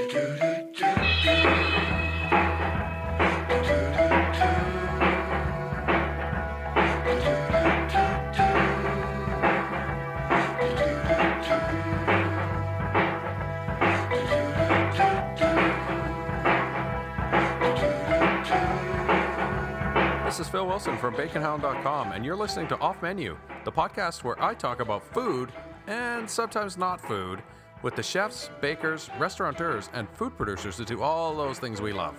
This is Phil Wilson from baconhound.com, and you're listening to Off Menu, the podcast where I talk about food and sometimes not food with the chefs, bakers, restaurateurs, and food producers that do all those things we love.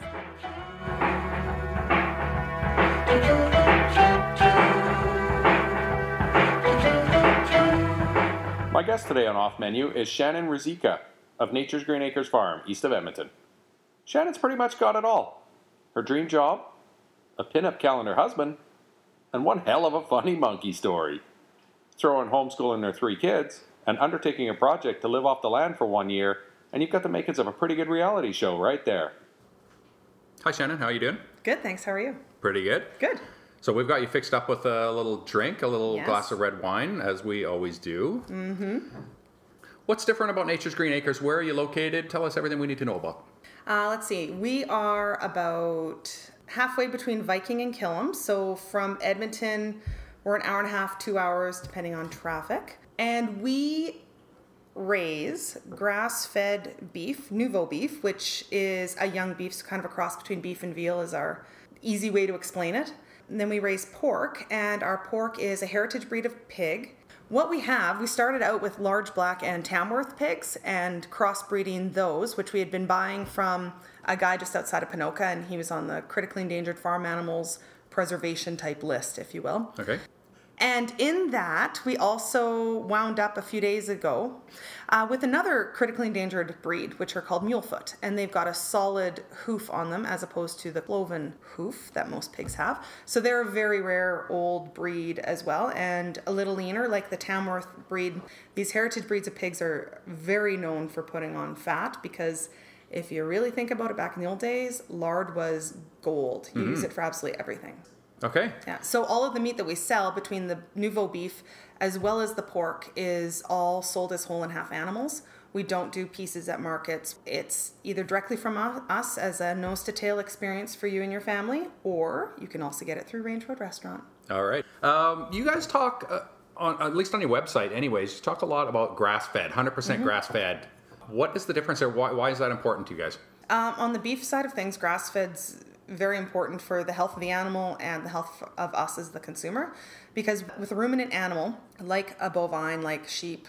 My guest today on Off Menu is Shannon Ruzicka of Nature's Green Acres Farm, east of Edmonton. Shannon's pretty much got it all her dream job, a pinup calendar husband, and one hell of a funny monkey story. Throw in homeschooling their three kids and undertaking a project to live off the land for one year, and you've got the makings of a pretty good reality show right there. Hi, Shannon. How are you doing? Good, thanks. How are you? Pretty good. Good. So we've got you fixed up with a little drink, a little Yes. glass of red wine, as we always do. Mm-hmm. What's different about Nature's Green Acres? Where are you located? Tell us everything we need to know about. Uh, let's see. We are about halfway between Viking and Killam. So from Edmonton, we're an hour and a half, two hours, depending on traffic. And we raise grass fed beef, nouveau beef, which is a young beef, so kind of a cross between beef and veal is our easy way to explain it. And then we raise pork, and our pork is a heritage breed of pig. What we have, we started out with large black and Tamworth pigs and crossbreeding those, which we had been buying from a guy just outside of Ponoka, and he was on the critically endangered farm animals preservation type list, if you will. Okay. And in that, we also wound up a few days ago uh, with another critically endangered breed, which are called mulefoot. And they've got a solid hoof on them as opposed to the cloven hoof that most pigs have. So they're a very rare old breed as well and a little leaner, like the Tamworth breed. These heritage breeds of pigs are very known for putting on fat because if you really think about it, back in the old days, lard was gold. You use it for absolutely everything. Okay. Yeah. So all of the meat that we sell between the nouveau beef as well as the pork is all sold as whole and half animals. We don't do pieces at markets. It's either directly from us as a nose to tail experience for you and your family, or you can also get it through Range Road Restaurant. All right. Um, you guys talk, uh, on, at least on your website, anyways, you talk a lot about grass fed, 100% Mm-hmm. grass fed. What is the difference there? Why, why is that important to you guys? Um, on the beef side of things, grass fed's very important for the health of the animal and the health of us as the consumer. Because with a ruminant animal, like a bovine, like sheep,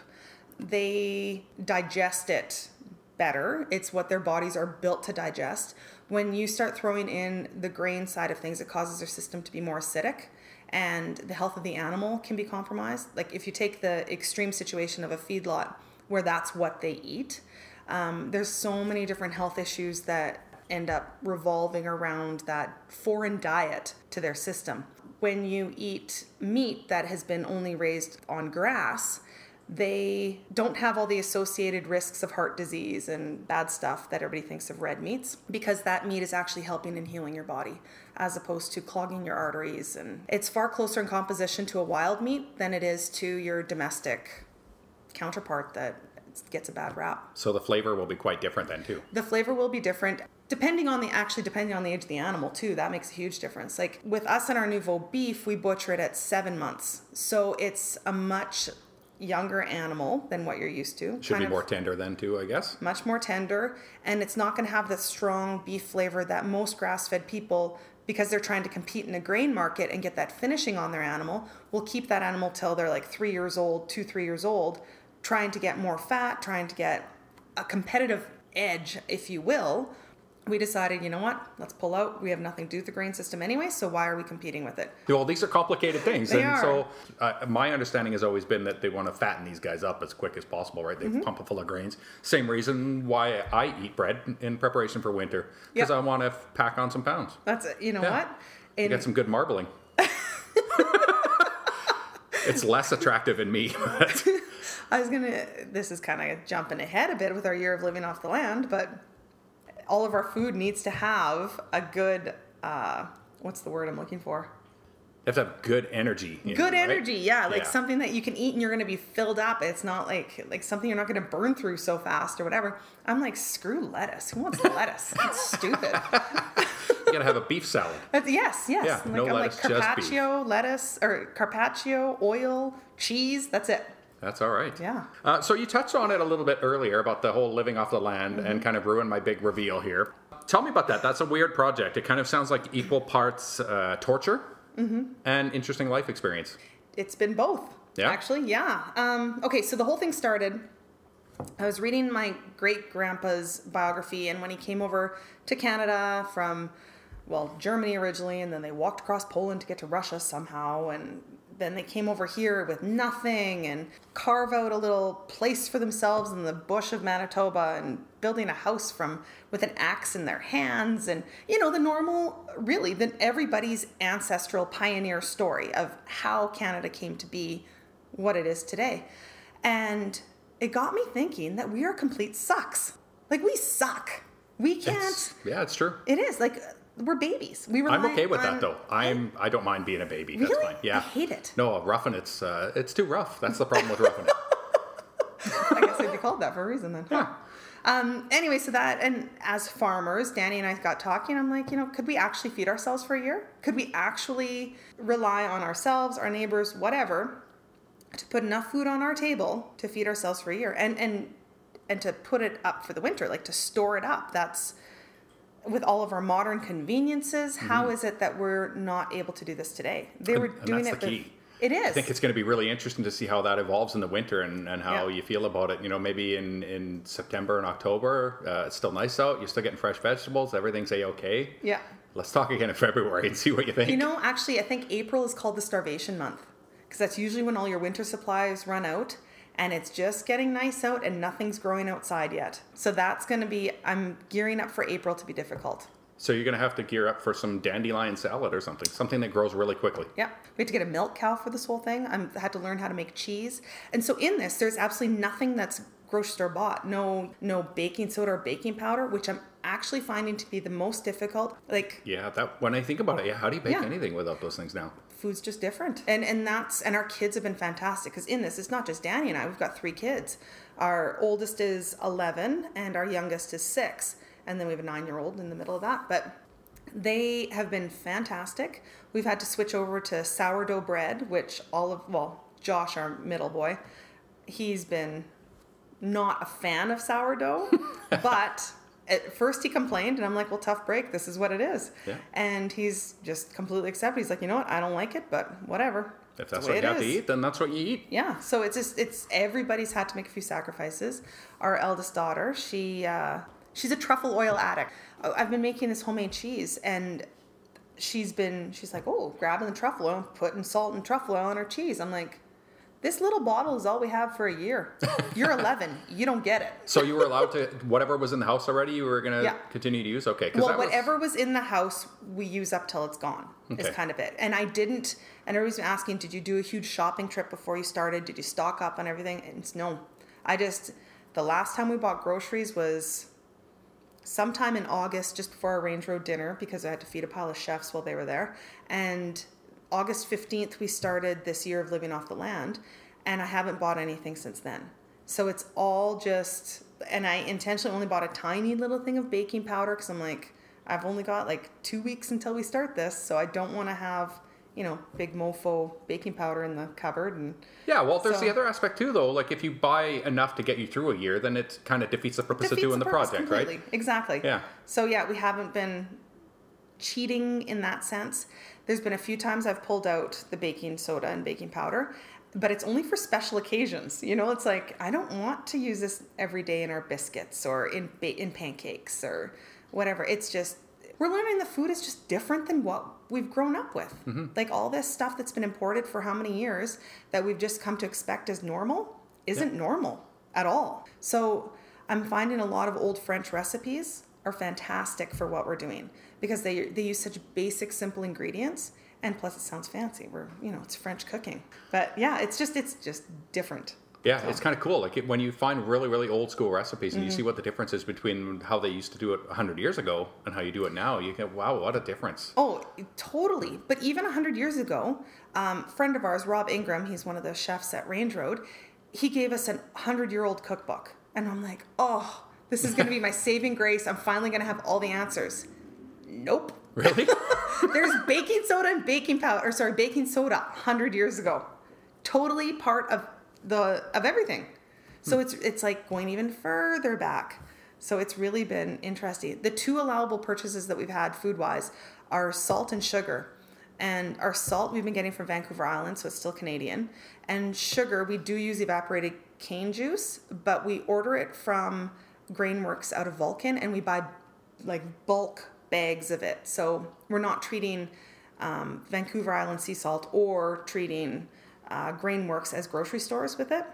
they digest it better. It's what their bodies are built to digest. When you start throwing in the grain side of things, it causes their system to be more acidic and the health of the animal can be compromised. Like if you take the extreme situation of a feedlot where that's what they eat, um, there's so many different health issues that end up revolving around that foreign diet to their system. When you eat meat that has been only raised on grass, they don't have all the associated risks of heart disease and bad stuff that everybody thinks of red meats because that meat is actually helping and healing your body as opposed to clogging your arteries and it's far closer in composition to a wild meat than it is to your domestic counterpart that gets a bad rap. So the flavor will be quite different then, too. The flavor will be different depending on the actually depending on the age of the animal too. That makes a huge difference. Like with us and our nouveau beef, we butcher it at seven months, so it's a much younger animal than what you're used to. Should Kind be more tender then, too, I guess. much more tender, and it's not going to have the strong beef flavor that most grass-fed people. Because they're trying to compete in a grain market and get that finishing on their animal, will keep that animal till they're like three years old, two, three years old, trying to get more fat, trying to get a competitive edge, if you will, we decided, you know what, let's pull out. We have nothing to do with the grain system anyway, so why are we competing with it? Well, these are complicated things, They and are. so uh, my understanding has always been that they want to fatten these guys up as quick as possible, right? They Mm-hmm. pump it full of grains. Same reason why I eat bread in preparation for winter because Yep. I want to pack on some pounds. That's it. You know Yeah. what? You In, get some good marbling. it's less attractive in me. but- I was gonna. This is kind of jumping ahead a bit with our year of living off the land, but all of our food needs to have a good. Uh, what's the word I'm looking for? You have to have good energy. good you, right? energy yeah like Yeah. something that you can eat and you're going to be filled up it's not like like something you're not going to burn through so fast or whatever i'm like screw lettuce who wants lettuce That's stupid You gotta have a beef salad. yes yes Yeah, like no i'm lettuce, like just beef. carpaccio lettuce or carpaccio oil cheese that's it That's all right. Yeah. Uh, so you touched on it a little bit earlier about the whole living off the land Mm-hmm. and kind of ruined my big reveal here. Tell me about that. That's a weird project. It kind of sounds like equal parts uh, torture Mm-hmm. and interesting life experience. it's been both Yeah? actually yeah um, okay so the whole thing started i was reading my great grandpa's biography and when he came over to canada from well germany originally and then they walked across poland to get to russia somehow and then they came over here with nothing and carve out a little place for themselves in the bush of manitoba and building a house from with an axe in their hands and you know the normal really the everybody's ancestral pioneer story of how canada came to be what it is today. And it got me thinking that we are complete sucks. Like we suck. We can't It's- yeah, it's true. it is. Like we're babies we rely I'm okay with on- that though. I'm I don't mind being a baby. That's Really? fine. Yeah. I hate it. No, roughing it's uh, it's too rough. That's the problem with roughing it. I guess it'd be called that for a reason then. Yeah. Um, anyway, so that, and as farmers, Danny and I got talking. I'm like, you know, could we actually feed ourselves for a year? Could we actually rely on ourselves, our neighbors, whatever, to put enough food on our table to feed ourselves for a year, and and and to put it up for the winter, like to store it up? That's with all of our modern conveniences. how is it that we're not able to do this today? They were Mm-hmm. And doing that's it. the with-. It is. I think it's going to be really interesting to see how that evolves in the winter and, and how Yeah. you feel about it. You know, maybe in, in September and October, uh, it's still nice out. You're still getting fresh vegetables. Everything's a okay. yeah. Let's talk again in February and see what you think. You know, actually, I think April is called the starvation month because that's usually when all your winter supplies run out and it's just getting nice out and nothing's growing outside yet. So that's going to be, I'm gearing up for April to be difficult. so you're going to have to gear up for some dandelion salad or something, something that grows really quickly. Yeah, we had to get a milk cow for this whole thing. I'm- I had to learn how to make cheese, and so in this, there's absolutely nothing that's grocery store bought. No, no baking soda or baking powder, which I'm actually finding to be the most difficult. Like Yeah, that when I think about it, yeah, how do you bake Yeah. anything without those things now? Food's just different. And and that's and our kids have been fantastic because in this it's not just danny and i we've got three kids. Our oldest is 11 and our youngest is 6 and then we have a nine year old in the middle of that. But they have been fantastic. We've had to switch over to sourdough bread which all of well josh our middle boy he's been not a fan of sourdough but at first he complained and i'm like well tough break. This is what it is. Yeah. and he's just completely accepted. He's like you know what? I don't like it but whatever. If that's what you have to eat, then that's what you eat. yeah. So it's just it's everybody's had to make a few sacrifices. Our eldest daughter she uh, she's a truffle oil addict. Oh, i've been making this homemade cheese and she's been she's like oh grabbing the truffle oil and putting salt and truffle oil on her cheese. I'm like this little bottle is all we have for a year you're 11 you don't get it So you were allowed to whatever was in the house already. You were going to Yeah. continue to use. Okay, well that was- whatever was in the house we use up till it's gone Okay. is kind of it and i didn't and everybody's been asking did you do a huge shopping trip before you started did you stock up on everything and it's no i just the last time we bought groceries was sometime in august just before our range road dinner because i had to feed a pile of chefs while they were there and august 15th we started this year of living off the land and i haven't bought anything since then so it's all just and i intentionally only bought a tiny little thing of baking powder because i'm like i've only got like two weeks until we start this so i don't want to have you know big mofo baking powder in the cupboard and Yeah, well, there's So- the other aspect too, though. Like if you buy enough to get you through a year, then it kind of defeats the purpose defeats of doing the, purpose project, completely. right? Exactly. Yeah. So yeah, we haven't been cheating in that sense. There's been a few times I've pulled out the baking soda and baking powder, but it's only for special occasions. You know, it's like I don't want to use this every day in our biscuits or in ba- in pancakes or whatever. It's just we're learning the food is just different than what we've grown up with. Mm-hmm. Like all this stuff that's been imported for how many years that we've just come to expect as normal isn't normal at all. So I'm finding a lot of old French recipes are fantastic for what we're doing because they they use such basic, simple ingredients, and plus it sounds fancy. We're you know it's French cooking, but yeah, it's just it's just different. Yeah, it's kind of cool. Like it, when you find really, really old school recipes and you Mm-hmm. see what the difference is between how they used to do it 100 years ago and how you do it now, you go, wow, what a difference. Oh, totally. But even 100 years ago, um, friend of ours, Rob Ingram, he's one of the chefs at Range Road, he gave us a 100 year old cookbook. And I'm like, oh, this is going to be my saving grace. I'm finally going to have all the answers. Nope. Really? There's baking soda and baking powder, or sorry, baking soda 100 years ago. Totally part of the of everything. So hmm. it's it's like going even further back. So it's really been interesting. The two allowable purchases that we've had food wise are salt and sugar. And our salt we've been getting from Vancouver Island, so it's still Canadian. And sugar, we do use evaporated cane juice, but we order it from Grainworks out of Vulcan and we buy like bulk bags of it. So we're not treating um, Vancouver Island sea salt or treating uh, Grainworks as grocery stores with it.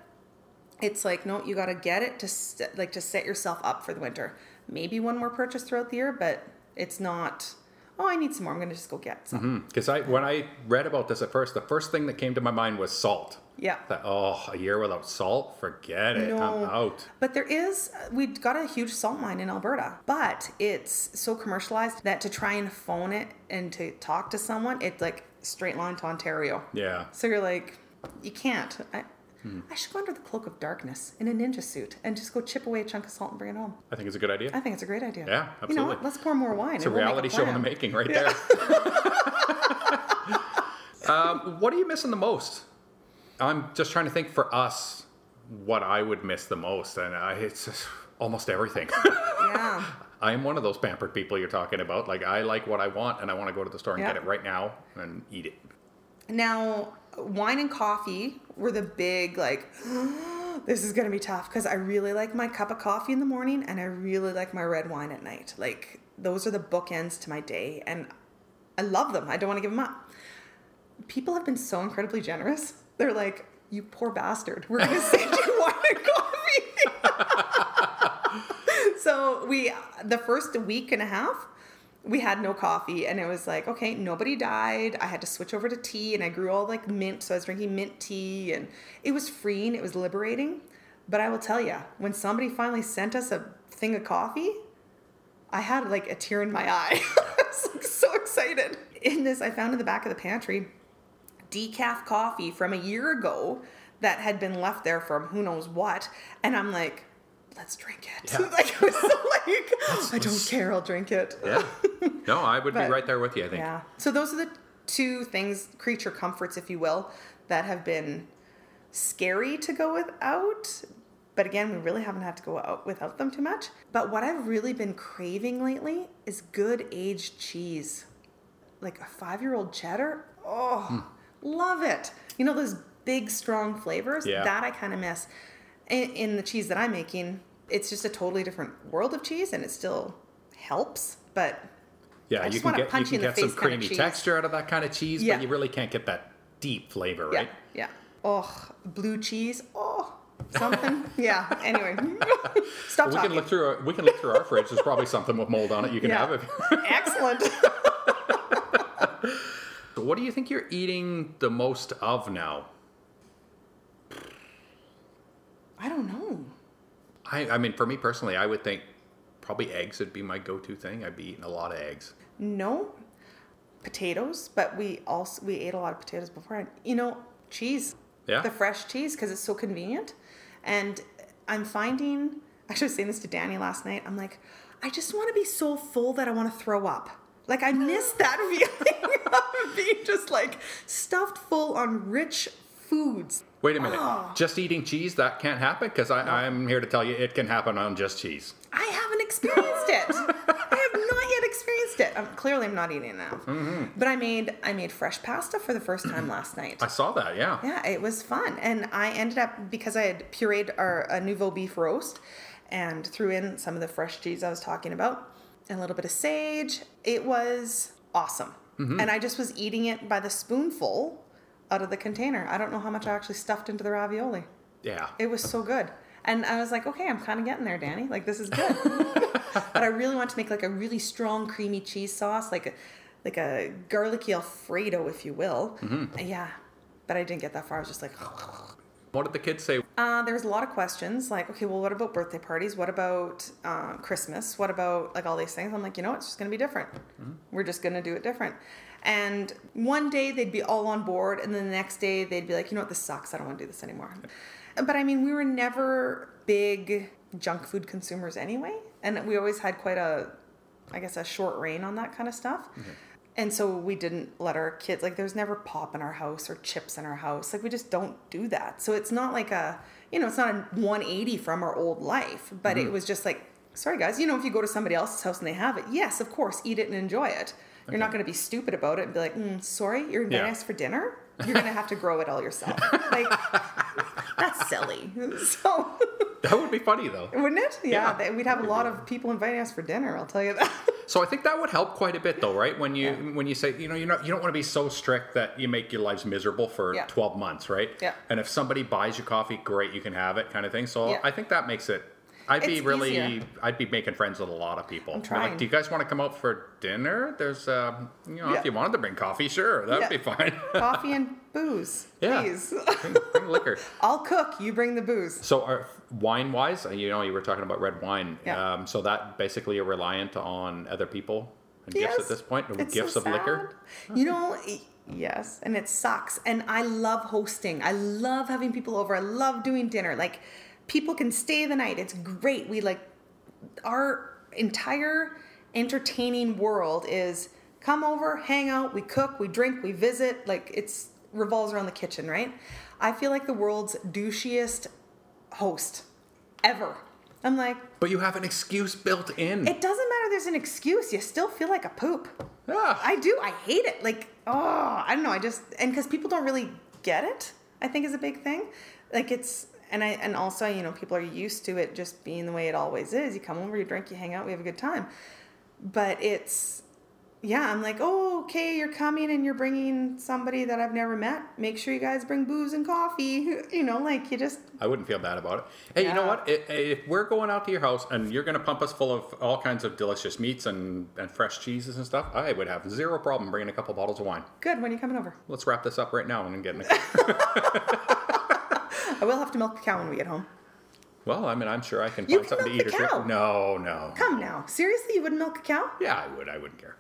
It's like no, you got to get it to st- like to set yourself up for the winter. Maybe one more purchase throughout the year, but it's not. Oh, I need some more. I'm going to just go get some. Because I, when I read about this at first, the first thing that came to my mind was salt. Yeah. That, oh, a year without salt? Forget it. I'm No. out. But there is, we've got a huge salt mine in Alberta, but it's so commercialized that to try and phone it and to talk to someone, it's like straight line to Ontario. Yeah. So you're like, you can't. I, Hmm. I should go under the cloak of darkness in a ninja suit and just go chip away a chunk of salt and bring it home. I think it's a good idea. I think it's a great idea. Yeah, You know absolutely. what? Let's pour more wine. It's a reality show in the making right there. um, what are you missing the most? I'm just trying to think for us what I would miss the most, and I, it's almost everything. Yeah. I am one of those pampered people you're talking about. Like I like what I want, and I want to go to the store and Yeah. get it right now and eat it. Now, wine and coffee were the big, like, this is going to be tough because I really like my cup of coffee in the morning and I really like my red wine at night. Like, those are the bookends to my day and I love them. I don't want to give them up. People have been so incredibly generous. They're like, you poor bastard. We're going to send you wine and coffee. so, we, the first week and a half, we had no coffee and it was like okay nobody died i had to switch over to tea and i grew all like mint so i was drinking mint tea and it was freeing it was liberating but i will tell you when somebody finally sent us a thing of coffee i had like a tear in my eye i was like so excited in this i found in the back of the pantry decaf coffee from a year ago that had been left there from who knows what and i'm like let's drink it Yeah. like i was like i don't care i'll drink it Yeah. No, I would But- be right there with you. I think. yeah. So those are the two things, creature comforts, if you will, that have been scary to go without. But again, we really haven't had to go out without them too much. But what I've really been craving lately is good aged cheese. Like a five year old cheddar. Oh, Hmm. Love it. You know, those big, strong flavors? Yeah. That I kind of miss. In, in the cheese that I'm making, it's just a totally different world of cheese and it still helps. But Yeah, I you just can get you punch can you in the get some face kinda creamy texture out of that kind of cheese, Yeah. but you really can't get that deep flavor, right? yeah. Oh, blue cheese. Oh, something. yeah. Anyway, stop We talking. can look through our, we can look through our fridge. There's probably something with mold on it you can Yeah. have. it. Excellent. What do you think you're eating the most of now? I don't know. I, I mean, for me personally, I would think probably eggs would be my go-to thing. I'd be eating a lot of eggs. No potatoes, but we also we ate a lot of potatoes before. You know, cheese. Yeah. The fresh cheese because it's so convenient, and I'm finding. Actually, I was saying this to Danny last night. I'm like, I just want to be so full that I want to throw up. Like I miss that feeling of being just like stuffed full on rich foods. Wait a minute. Oh. Just eating cheese, that can't happen? Because I'm here to tell you it can happen on just cheese. I haven't experienced it. I have not yet experienced it. Um, clearly, I'm not eating enough. But I made I made fresh pasta for the first time last night. I saw that, yeah. Yeah, it was fun, and I ended up because I had pureed our a nouveau beef roast, and threw in some of the fresh cheese I was talking about, and a little bit of sage. It was awesome, Mm-hmm. and I just was eating it by the spoonful out of the container. I don't know how much I actually stuffed into the ravioli. Yeah. It was so good. And I was like, okay, I'm kind of getting there, Danny. Like, this is good. but I really want to make like a really strong creamy cheese sauce, like a, like a garlicky Alfredo, if you will. Mm-hmm. Yeah. But I didn't get that far. I was just like, What did the kids say? Uh, there's a lot of questions like, okay, well, what about birthday parties? What about uh, Christmas? What about like all these things? I'm like, you know, it's just going to be different. We're just going to do it different. And one day they'd be all on board, and then the next day they'd be like, you know what, this sucks. I don't want to do this anymore. But I mean, we were never big junk food consumers anyway, and we always had quite a, I guess, a short reign on that kind of stuff. And so we didn't let our kids like there's never pop in our house or chips in our house. Like we just don't do that. So it's not like a you know, it's not a 180 from our old life, but it was just like, sorry guys, you know, if you go to somebody else's house and they have it, yes, of course, eat it and enjoy it. You're not going to be stupid about it and be like, mm, sorry, you're inviting Yeah. us for dinner. You're going to have to grow it all yourself. like that's silly. So That would be funny though. wouldn't it? Yeah, Yeah. we'd have a lot of people inviting us for dinner. I'll tell you that. So I think that would help quite a bit, though, right? When you when you say you know you're not you don't want to be so strict that you make your lives miserable for Yeah. 12 months, right? Yeah. And if somebody buys you coffee, great, you can have it, kind of thing. So Yeah. I think that makes it. I'd be really, easier. I'd be making friends with a lot of people. I'm trying. Like, do you guys want to come out for dinner? There's, um, you know, Yeah. if you wanted to bring coffee, sure, that'd Yeah. be fine. Coffee and booze, Yeah. please. bring, bring liquor. I'll cook. You bring the booze. So, are, wine wise, you know, you were talking about red wine. Yeah. Um, so that basically you're reliant on other people and gifts at this point, It's gifts so of liquor. You know, yes, and it sucks. And I love hosting. I love having people over. I love doing dinner. Like people can stay the night. It's great. We like our entire entertaining world is come over, hang out, we cook, we drink, we visit. Like it's revolves around the kitchen, right? I feel like the world's douchiest host ever. I'm like, But you have an excuse built in. it doesn't matter. There's an excuse. You still feel like a poop. yeah. I do. I hate it. Like, oh, I don't know. I just and because people don't really get it, I think is a big thing. Like it's and I and also you know people are used to it just being the way it always is. You come over, you drink, you hang out, we have a good time. But it's yeah, I'm like, oh, okay, you're coming and you're bringing somebody that I've never met. Make sure you guys bring booze and coffee. You know, like you just I wouldn't feel bad about it. Hey, you know what? If, if we're going out to your house and you're going to pump us full of all kinds of delicious meats and, and fresh cheeses and stuff, I would have zero problem bringing a couple bottles of wine. good when are you coming over. Let's wrap this up right now and get in the I will have to milk the cow when we get home. Well, I mean, I'm sure I can find can something to milk eat the or cow. drink. No, no. Come now, seriously, you wouldn't milk a cow? Yeah, I would. I wouldn't care.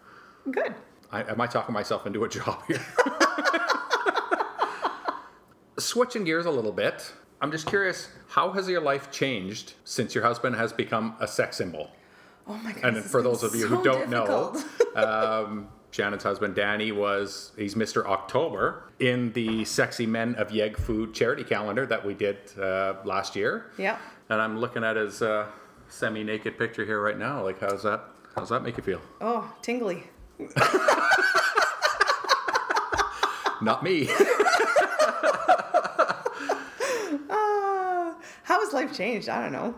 Good. I, am I talking myself into a job here? Switching gears a little bit, I'm just curious how has your life changed since your husband has become a sex symbol? Oh my god. And for those of you so who don't difficult. know, um, Shannon's husband Danny was he's Mr. October in the Sexy Men of Yeg Food charity calendar that we did uh, last year. Yeah. And I'm looking at his uh, semi-naked picture here right now. Like, how's that? How's that make you feel? Oh, tingly. Not me. Ah, how has life changed? I don't know.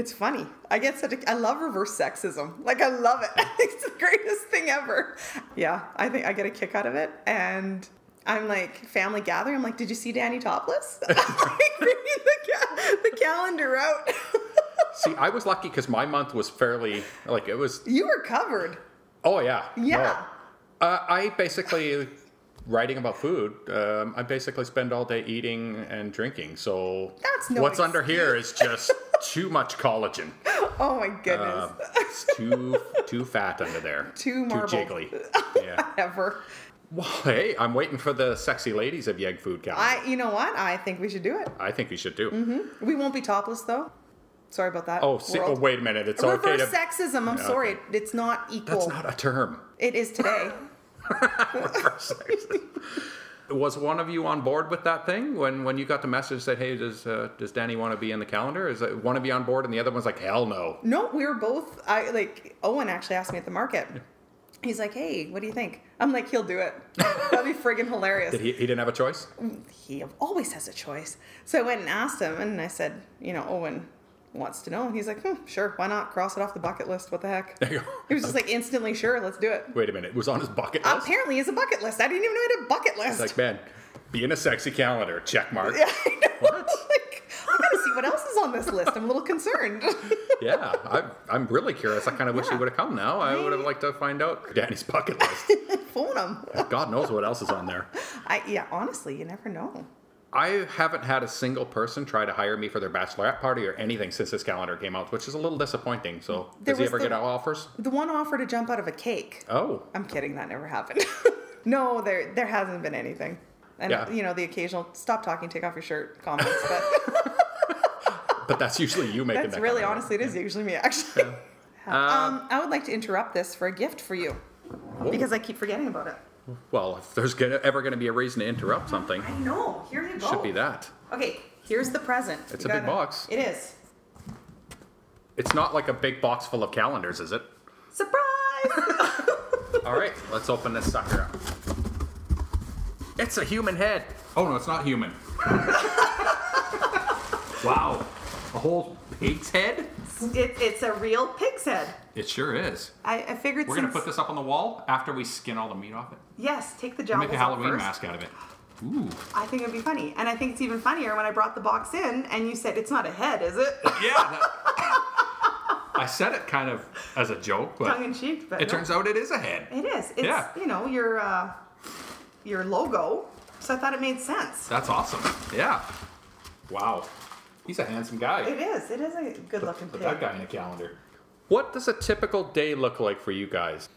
It's funny. I get such a, I love reverse sexism. Like I love it. it's the greatest thing ever. Yeah, I think I get a kick out of it. And I'm like family gathering. I'm like, did you see Danny topless? I'm like bringing the, ca- the calendar out. See, I was lucky because my month was fairly like it was. you were covered. Oh yeah. Yeah. No. Uh, I basically writing about food. Um, I basically spend all day eating and drinking. So That's no what's under here is just too much collagen. Oh my goodness. Um, it's too too fat under there. Too marble. Too jiggly. Yeah. Ever. Well, hey, I'm waiting for the sexy ladies of Yeg Food calendar. I. You know what? I think we should do it. I think we should do. Mm-hmm. We won't be topless though. Sorry about that. Oh, si- oh, wait a minute. It's okay Reverse to. sexism. I'm Yeah, sorry. okay. It's not equal. That's not a term. It is today. Reverse sexism. Was one of you on board with that thing when, when you got the message that hey does uh, does Danny want to be in the calendar? Is it one of you on board and the other one's like hell no? no, we were both. I like Owen actually asked me at the market. He's like, "Hey, what do you think?" I'm like, "He'll do it. That'd be friggin' hilarious." Did he? He didn't have a choice. he always has a choice. So I went and asked him, and I said, "You know, Owen wants to know." And he's like, hmm, "Sure, why not? Cross it off the bucket list. What the heck?" There you go. He was just like instantly sure. Let's do it. Wait a minute. It was on his bucket list. Apparently, it's a bucket list. I didn't even know it had a bucket list. Like man, being a sexy calendar. Check mark. yeah. What? like, I gotta see what else is on this list. I'm a little concerned. Yeah, I, I'm really curious. I kind of wish he Yeah. would have come now. I would have liked to find out Danny's bucket list. Phone him. God knows what else is on there. I yeah, honestly, you never know. I haven't had a single person try to hire me for their bachelorette party or anything since this calendar came out, which is a little disappointing. So, There does he ever the- get offers? The one offer to jump out of a cake. Oh, I'm kidding, that never happened. no, there there hasn't been anything. And Yeah. you know, the occasional stop talking, take off your shirt comments, but but that's usually you making that's that really comment. honestly it is usually me actually. um, I would like to interrupt this for a gift for you. Because I keep forgetting about it. Well, if there's gonna, ever going to be a reason to interrupt something, I know. Here you go. should be that. Okay, here's the present. It's You a big gotta- box. It is. It's not like a big box full of calendars, is it? Surprise! All right, let's open this sucker up. It's a human head. Oh no, it's not human. wow, a whole pig's head? It, it's a real pig's head. It sure is. I, I figured We're since gonna put this up on the wall after we skin all the meat off it. yes, take the jowls make a Halloween first. mask out of it. Ooh. I think it'd be funny, and I think it's even funnier when I brought the box in and you said it's not a head, is it? Yeah. that- I said it kind of as a joke, but Tongue in cheek, but it no. turns out it is a head. it is. It's Yeah. you know your uh, your logo, so I thought it made sense. That's awesome. Yeah. Wow. He's a handsome guy. It is. It is a good looking Put pig. that guy in a calendar. What does a typical day look like for you guys?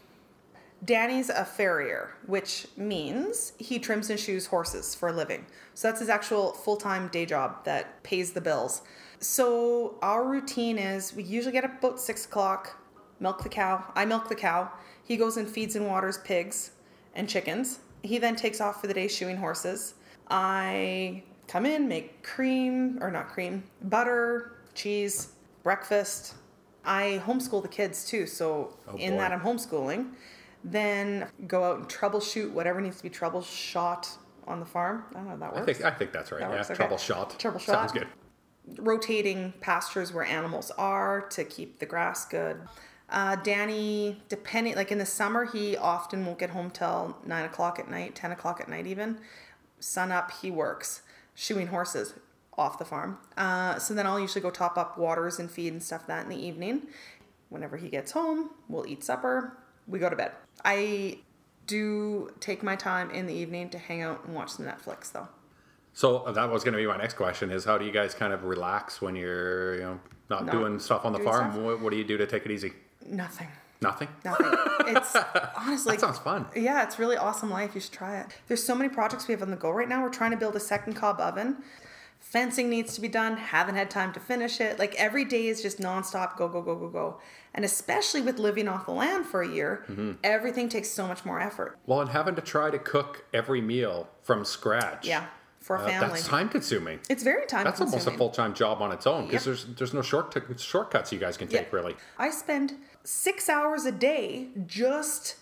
Danny's a farrier, which means he trims and shoes horses for a living. So that's his actual full time day job that pays the bills. So our routine is we usually get up about six o'clock, milk the cow. I milk the cow. He goes and feeds and waters pigs and chickens. He then takes off for the day shoeing horses. I come in, make cream, or not cream, butter, cheese, breakfast. I homeschool the kids too, so Oh, in that I'm homeschooling. Then go out and troubleshoot whatever needs to be troubleshot on the farm. I don't know that I works. think I think that's right. That yeah, works, okay. trouble shot. Sounds good. rotating pastures where animals are to keep the grass good. Uh, Danny, depending, like in the summer, he often won't get home till nine o'clock at night, 10 o'clock at night, even. Sun up, he works, shoeing horses off the farm. Uh, so then I'll usually go top up waters and feed and stuff that in the evening. Whenever he gets home, we'll eat supper, we go to bed. I do take my time in the evening to hang out and watch some Netflix though. So uh, that was going to be my next question: is how do you guys kind of relax when you're you know not Not doing stuff on the farm? What, what do you do to take it easy? Nothing. Nothing. Nothing. It's honestly That sounds fun. Yeah, it's really awesome life. You should try it. There's so many projects we have on the go right now. We're trying to build a second cob oven. Fencing needs to be done. Haven't had time to finish it. Like every day is just nonstop go, go, go, go, go. And especially with living off the land for a year, Mm-hmm. everything takes so much more effort. Well, and having to try to cook every meal from scratch. Yeah, for a uh, family. that's time consuming. it's very time consuming. That's almost a full time job on its own because Yep. there's there's no short shortcuts you guys can take Yeah. really. I spend six hours a day just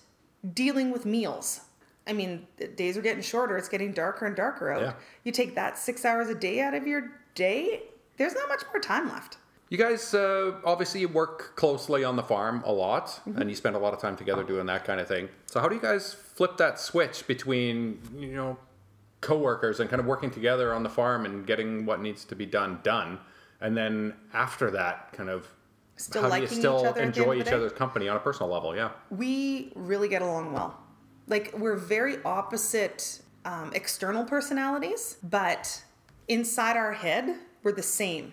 dealing with meals. I mean, the days are getting shorter. It's getting darker and darker out. Yeah. You take that six hours a day out of your day, there's not much more time left. You guys uh, obviously you work closely on the farm a lot, Mm-hmm. and you spend a lot of time together doing that kind of thing. So how do you guys flip that switch between you know coworkers and kind of working together on the farm and getting what needs to be done done, and then after that, kind of Still how do you still each other at the end enjoy each other's company on a personal level? Yeah. We really get along well. Like, we're very opposite um, external personalities, but inside our head, we're the same.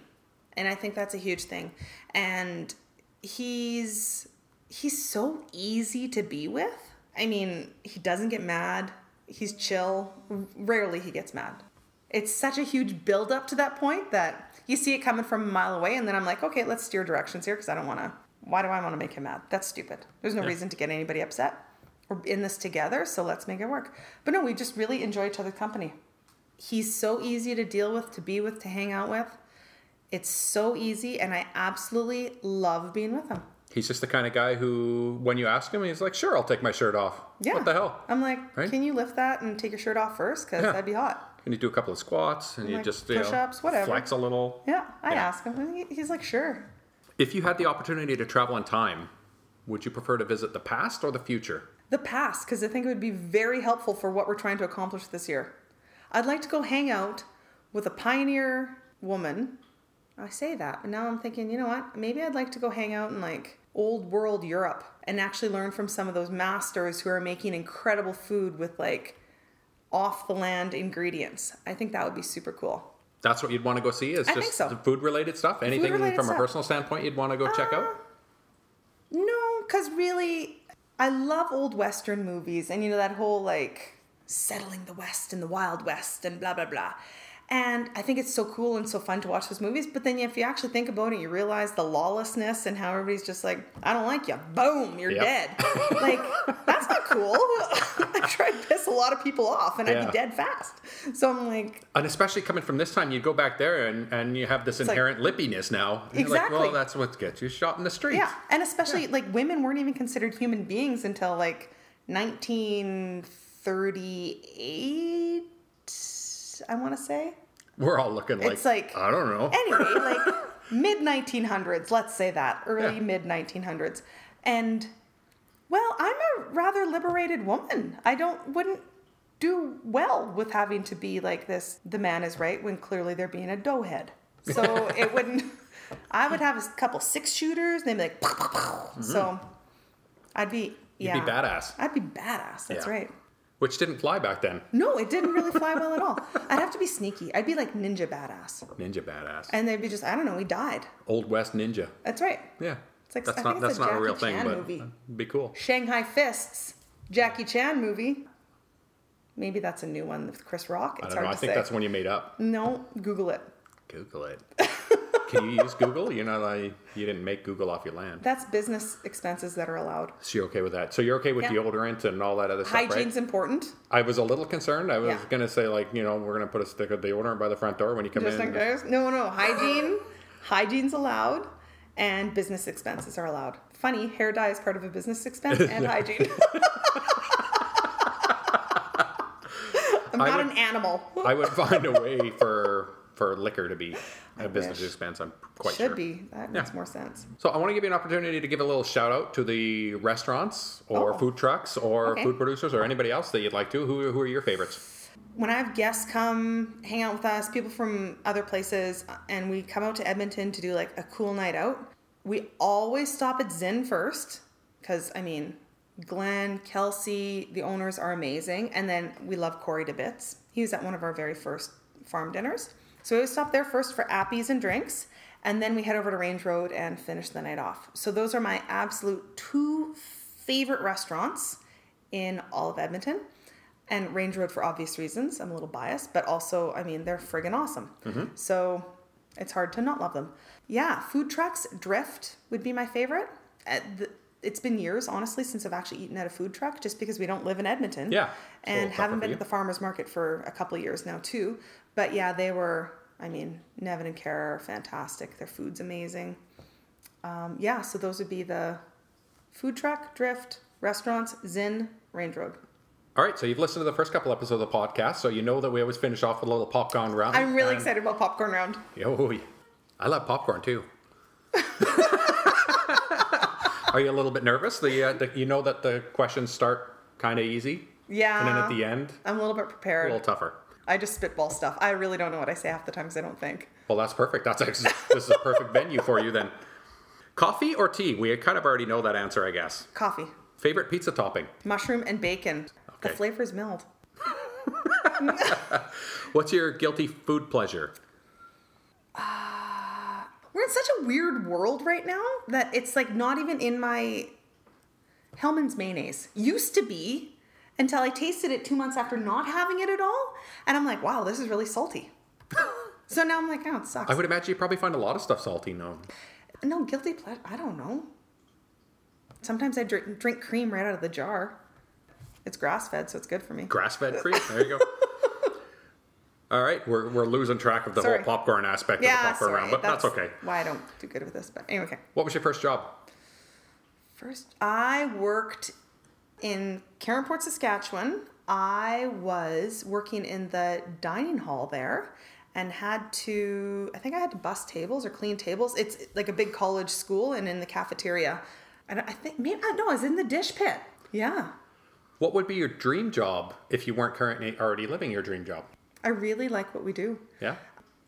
And I think that's a huge thing. And he's he's so easy to be with. I mean, he doesn't get mad. He's chill. Rarely he gets mad. It's such a huge build up to that point that you see it coming from a mile away, and then I'm like, okay, let's steer directions here because I don't want to. Why do I want to make him mad? That's stupid. There's no reason to get anybody upset. We're in this together, so let's make it work. But no, we just really enjoy each other's company. He's so easy to deal with, to be with, to hang out with. It's so easy, and I absolutely love being with him. He's just the kind of guy who, when you ask him, he's like, "Sure, I'll take my shirt off." Yeah. What the hell? I'm like, Right? can you lift that and take your shirt off first? Because Yeah. that'd be hot. Can you do a couple of squats and you Like just you know, push-ups, whatever. flex a little? Yeah, I Yeah. ask him. He's like, sure. If you had the opportunity to travel in time, would you prefer to visit the past or the future? The past, because I think it would be very helpful for what we're trying to accomplish this year. I'd like to go hang out with a pioneer woman. I say that, but now I'm thinking, you know what? Maybe I'd like to go hang out in like old world Europe and actually learn from some of those masters who are making incredible food with like off the land ingredients. I think that would be super cool. That's what you'd want to go see is I just so. food related stuff. Anything Food-related from a stuff. personal standpoint you'd want to go check Uh, out? No, because really, I love old Western movies and, you know, that whole like settling the West and the Wild West and blah, blah, blah. And I think it's so cool and so fun to watch those movies. But then if you actually think about it, you realize the lawlessness and how everybody's just like, I don't like you. Boom, you're Yep. dead. like, that's not cool. I try to piss a lot of people off and I'd be dead fast. So I'm like, And especially coming from this time, you go back there and, and you have this like- inherent lippiness now. And you're Exactly. Like, well, that's what gets you shot in the street. Yeah, and especially like women weren't even considered human beings until like 1938. I want to say. We're all looking like, It's like- I don't know. Anyway, like mid 1900s, let's say that early Yeah. mid 1900s, and well, I'm a rather liberated woman. I don't wouldn't do well with having to be like this. The man is right when clearly they're being a doughhead. So it wouldn't. I would have a couple six shooters. And they'd be like, pow, pow, pow. so I'd be yeah. You'd be badass, I'd be badass. That's Yeah. right. Which didn't fly back then. No, it didn't really fly well at all. I'd have to be sneaky. I'd be like ninja badass, Ninja badass. and they'd be just I don't know. We died. Old West Ninja. That's right. Yeah. It's like- that's I not that's a not a real Jackie thing, but movie. be cool. Shanghai Fists, Jackie Chan movie. Maybe that's a new one with Chris Rock. I It's don't hard know. I to think say. that's one you made up. No, Google it. Google it. Can you use Google? You're not like you didn't make Google off your land. That's business expenses that are allowed. So you're okay with that? So you're okay with Yeah. deodorant and all that other stuff, Hygiene's right? important, I was a little concerned. I was Yeah. gonna say like you know we're gonna put a stick of deodorant by the front door when you come just in. in case. No, no, hygiene. hygiene's allowed, and business expenses are allowed. Funny, hair dye is part of a business expense and hygiene. I'm I not would- an animal. I would find a way for for liquor to be a business wish. expense. I'm quite sure. It Should sure. be. That makes more sense. So I want to give you an opportunity to give a little shout out to the restaurants or Oh. food trucks or Okay. food producers or anybody else that you'd like to. Who, who are your favorites? when I have guests come hang out with us, people from other places, and we come out to Edmonton to do like a cool night out, we always stop at Tzin first because I mean, Glenn, Kelsey, the owners are amazing, and then we love Corey to bits. He was at one of our very first farm dinners, so we always stop there first for appies and drinks, and then we head over to Range Road and finish the night off. So those are my absolute two favorite restaurants in all of Edmonton and Range Road for obvious reasons. I'm a little biased, but also, I mean, they're friggin' awesome. So it's hard to not love them. Yeah, food trucks, Drift would be my favorite. Uh, the, it's been years, honestly, since I've actually eaten at a food truck, just because we don't live in Edmonton. Yeah, and haven't been at the farmers market for a couple of years now too. But yeah, they were. I mean, Nevin and Kara are fantastic. Their food's amazing. Um, yeah, so those would be the food truck, Drift, restaurants, Tzin, Range Road. All right, so you've listened to the first couple episodes of the podcast, so you know that we always finish off with a little popcorn round. I'm really And- excited about popcorn round. Oh, yeah. I love popcorn too. Are you a little bit nervous? The, uh, the you know that the questions start kind of easy, Yeah. and then at the end, I'm a little bit prepared. a little tougher. I just spitball stuff. I really don't know what I say half the time because I don't think. Well, that's perfect. That's ex- this is a perfect venue for you then. Coffee or tea? We kind of already know that answer, I guess. Coffee, Favorite pizza topping? mushroom, and bacon. The flavor's mild. What's your guilty food pleasure? Uh, we're in such a weird world right now that it's like not even in my Hellmann's mayonnaise. Used to be until I tasted it two months after not having it at all. And I'm like, wow, this is really salty. so now I'm like, oh, it sucks. I would imagine you probably find a lot of stuff salty. No, no, guilty pleasure. I don't know. Sometimes I drink, drink cream right out of the jar. It's grass fed, so it's good for me. grass-fed cream. There you go. All right, we're, we're losing track of the Sorry. whole popcorn aspect of the popcorn sorry. round, but that's, okay. Why I don't do good with this, but anyway, okay. What was your first job? First, I worked in Caronport, Saskatchewan. I was working in the dining hall there and had to, I think I had to bus tables or clean tables. It's like a big college school and in the cafeteria. And I think, maybe, no, I was in the dish pit. Yeah. What would be your dream job if you weren't currently already living your dream job? I really like what we do. Yeah.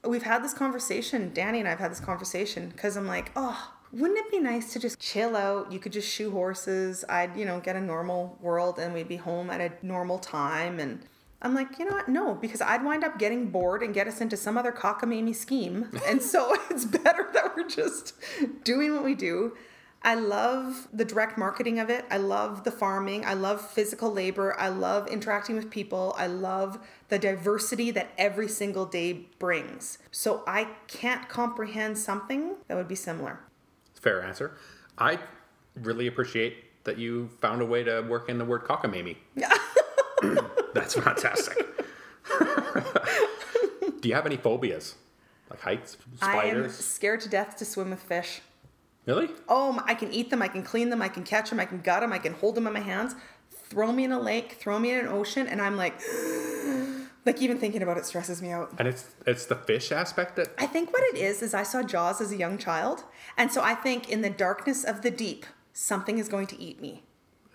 We've had this conversation, Danny and I have had this conversation because I'm like, oh, wouldn't it be nice to just chill out? You could just shoe horses. I'd, you know, get a normal world and we'd be home at a normal time. And I'm like, you know what? No, because I'd wind up getting bored and get us into some other cockamamie scheme. And so it's better that we're just doing what we do. I love the direct marketing of it. I love the farming. I love physical labor. I love interacting with people. I love the diversity that every single day brings. So I can't comprehend something that would be similar. Fair answer. I really appreciate that you found a way to work in the word cockamamie. That's fantastic. Do you have any phobias? Like heights, I am scared to death to swim with fish. Really? Oh, I can eat them, I can clean them, I can catch them, I can gut them, I can hold them in my hands. Throw me in a lake, throw me in an ocean, and I'm like, like even thinking about it stresses me out. And it's it's the fish aspect that I think what it is is I saw Jaws as a young child, and so I think in the darkness of the deep, something is going to eat me.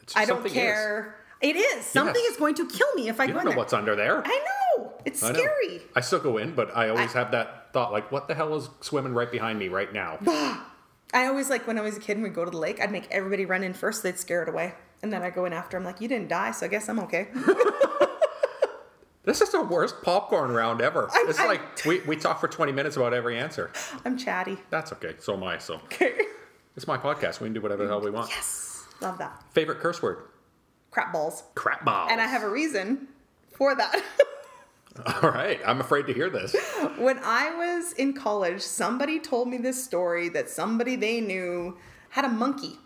it's I don't something is. care. It is something Yes. is going to kill me if I You go don't in know what's under there. I know it's I know. scary. I still go in, but I always I- have that thought like, what the hell is swimming right behind me right now? I always like when I was a kid and we'd go to the lake, I'd make everybody run in first, they'd scare it away. And then I go in after. I'm like, you didn't die, so I guess I'm okay. this is the worst popcorn round ever. I'm- it's I'm- like we, we talk for 20 minutes about every answer. I'm chatty. That's okay. So am I. So Okay. it's my podcast. We can do whatever the hell we want. Yes. Love that. Favorite curse word? Crap balls. Crap balls. And I have a reason for that. All right. I'm afraid to hear this. when I was in college, somebody told me this story that somebody they knew had a monkey.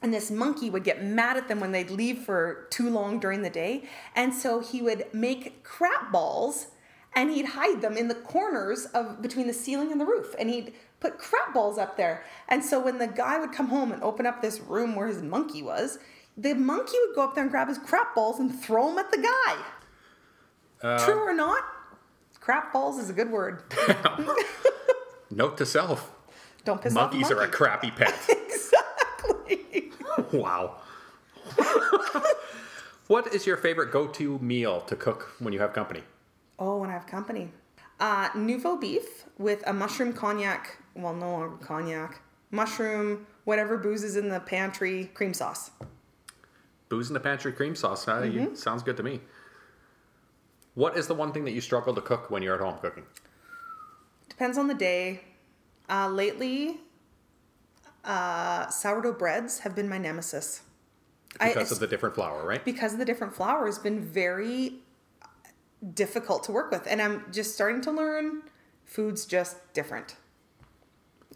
And this monkey would get mad at them when they'd leave for too long during the day. And so he would make crap balls and he'd hide them in the corners of between the ceiling and the roof. And he'd put crap balls up there. And so when the guy would come home and open up this room where his monkey was, the monkey would go up there and grab his crap balls and throw them at the guy. Uh, True or not? Crap balls is a good word. Note to self. Don't piss off Monkeys are a crappy pet. exactly. wow. what is your favorite go-to meal to cook when you have company? Oh, when I have company. Uh, nouveau beef with a mushroom cognac, well, no longer cognac, mushroom, whatever booze is in the pantry, cream sauce. Booze in the pantry cream sauce. Huh? Mm-hmm. Sounds good to me. What is the one thing that you struggle to cook when you're at home cooking? Depends on the day. Uh, lately, uh, sourdough breads have been my nemesis. Because it's- of the different flour, right? because of the different flour has been very difficult to work with and i'm just starting to learn food's just different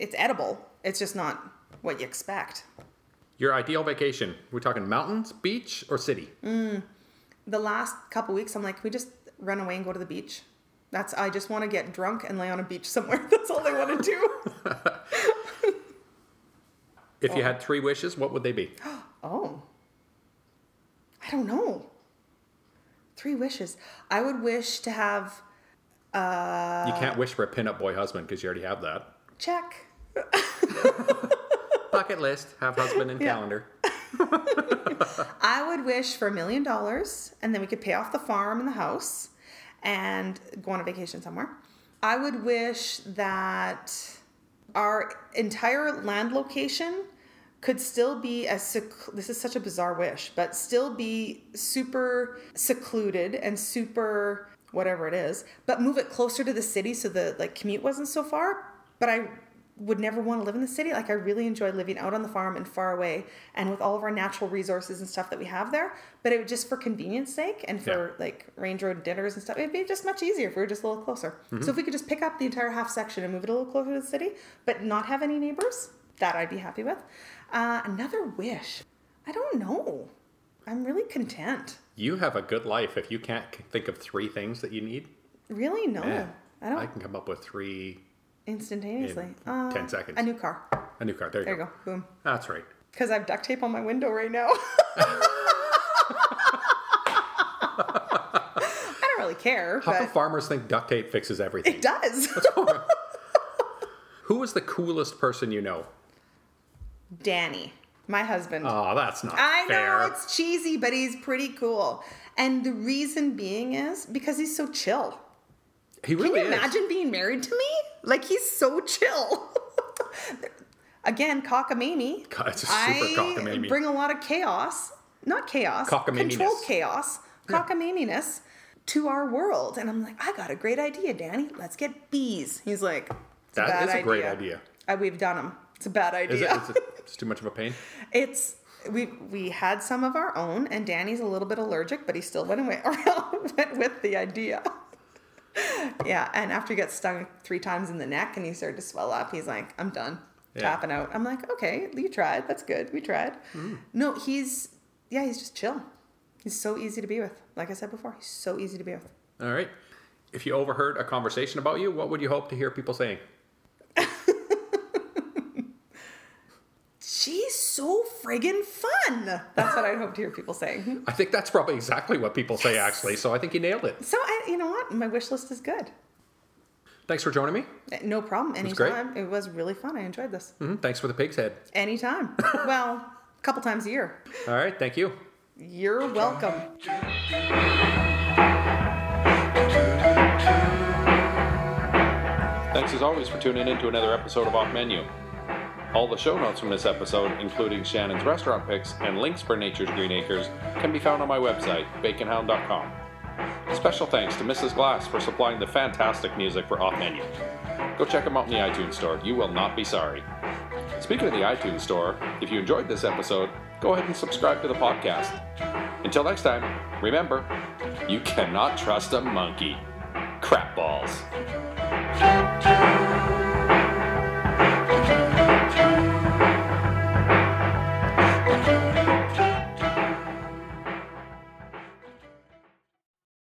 it's edible it's just not what you expect Your ideal vacation. We're talking mountains, beach, or city? the last couple weeks i'm like we just run away and go to the beach that's i just want to get drunk and lay on a beach somewhere that's all i want to do If you had three wishes, what would they be? oh i don't know three wishes i would wish to have Uh, you can't wish for a pinup boy husband because you already have that. check Bucket list, have husband and Yeah. calendar. I would wish for a million dollars and then we could pay off the farm and the house and go on a vacation somewhere. I would wish that our entire land location could still be as sec- this is such a bizarre wish, but still be super secluded and super whatever it is, but move it closer to the city so the like commute wasn't so far. But I would never want to live in the city. Like I really enjoy living out on the farm and far away and with all of our natural resources and stuff that we have there. But it would just for convenience sake and for Yeah. like range road dinners and stuff, it'd be just much easier if we were just a little closer. So if we could just pick up the entire half section and move it a little closer to the city, but not have any neighbors, that I'd be happy with. Uh, another wish. I don't know. I'm really content. You have a good life if you can't think of three things that you need. Really, no. Yeah. I don't I can come up with three. Instantaneously. in Uh, 10 seconds. A new car. A new car. There you, There you go. go. Boom. That's right. Because I have duct tape on my window right now. I don't really care, How come but farmers think duct tape fixes everything? it does. Who is the coolest person you know? Danny, my husband. Oh, that's not I fair. know it's cheesy, but he's pretty cool. And the reason being is because he's so chill. he really Can you is. imagine being married to me? Like he's so chill. Again, cockamamie. God, it's a super I cockamamie. bring a lot of chaos. Not chaos. Controlled chaos. Cockamaminess. to our world. And I'm like, I got a great idea, Danny. Let's get bees. He's like, it's That bad is a great idea. Uh, we've done them. It's a bad idea. Is it? Is it it's too much of a pain? It's we we had some of our own, and Danny's a little bit allergic, but he still went away went with the idea. Yeah, and after he gets stung three times in the neck and he started to swell up, he's like, "I'm done, Yeah. tapping out." I'm like, "Okay, you tried. That's good. We tried." Hmm. No, he's yeah, he's just chill. He's so easy to be with. Like I said before, he's so easy to be with. All right. If you overheard a conversation about you, what would you hope to hear people saying? She's so friggin' fun. That's what I hope to hear people saying. I think that's probably exactly what people say, actually. So I think you nailed it. So I, you know what? My wish list is good. Thanks for joining me. No problem. was great. Anytime. It was really fun. I enjoyed this. Mhm. Thanks for the pig's head. Anytime. well, a couple times a year. All right. Thank you. You're welcome. Thanks as always for tuning in to another episode of Off Menu. All the show notes from this episode, including Shannon's restaurant picks and links for Nature's Green Acres, can be found on my website, baconhound.com. Special thanks to Mrs. Glass for supplying the fantastic music for Off Menu. Go check them out in the iTunes Store. You will not be sorry. Speaking of the iTunes Store, if you enjoyed this episode, go ahead and subscribe to the podcast. Until next time, remember, you cannot trust a monkey. Crap balls.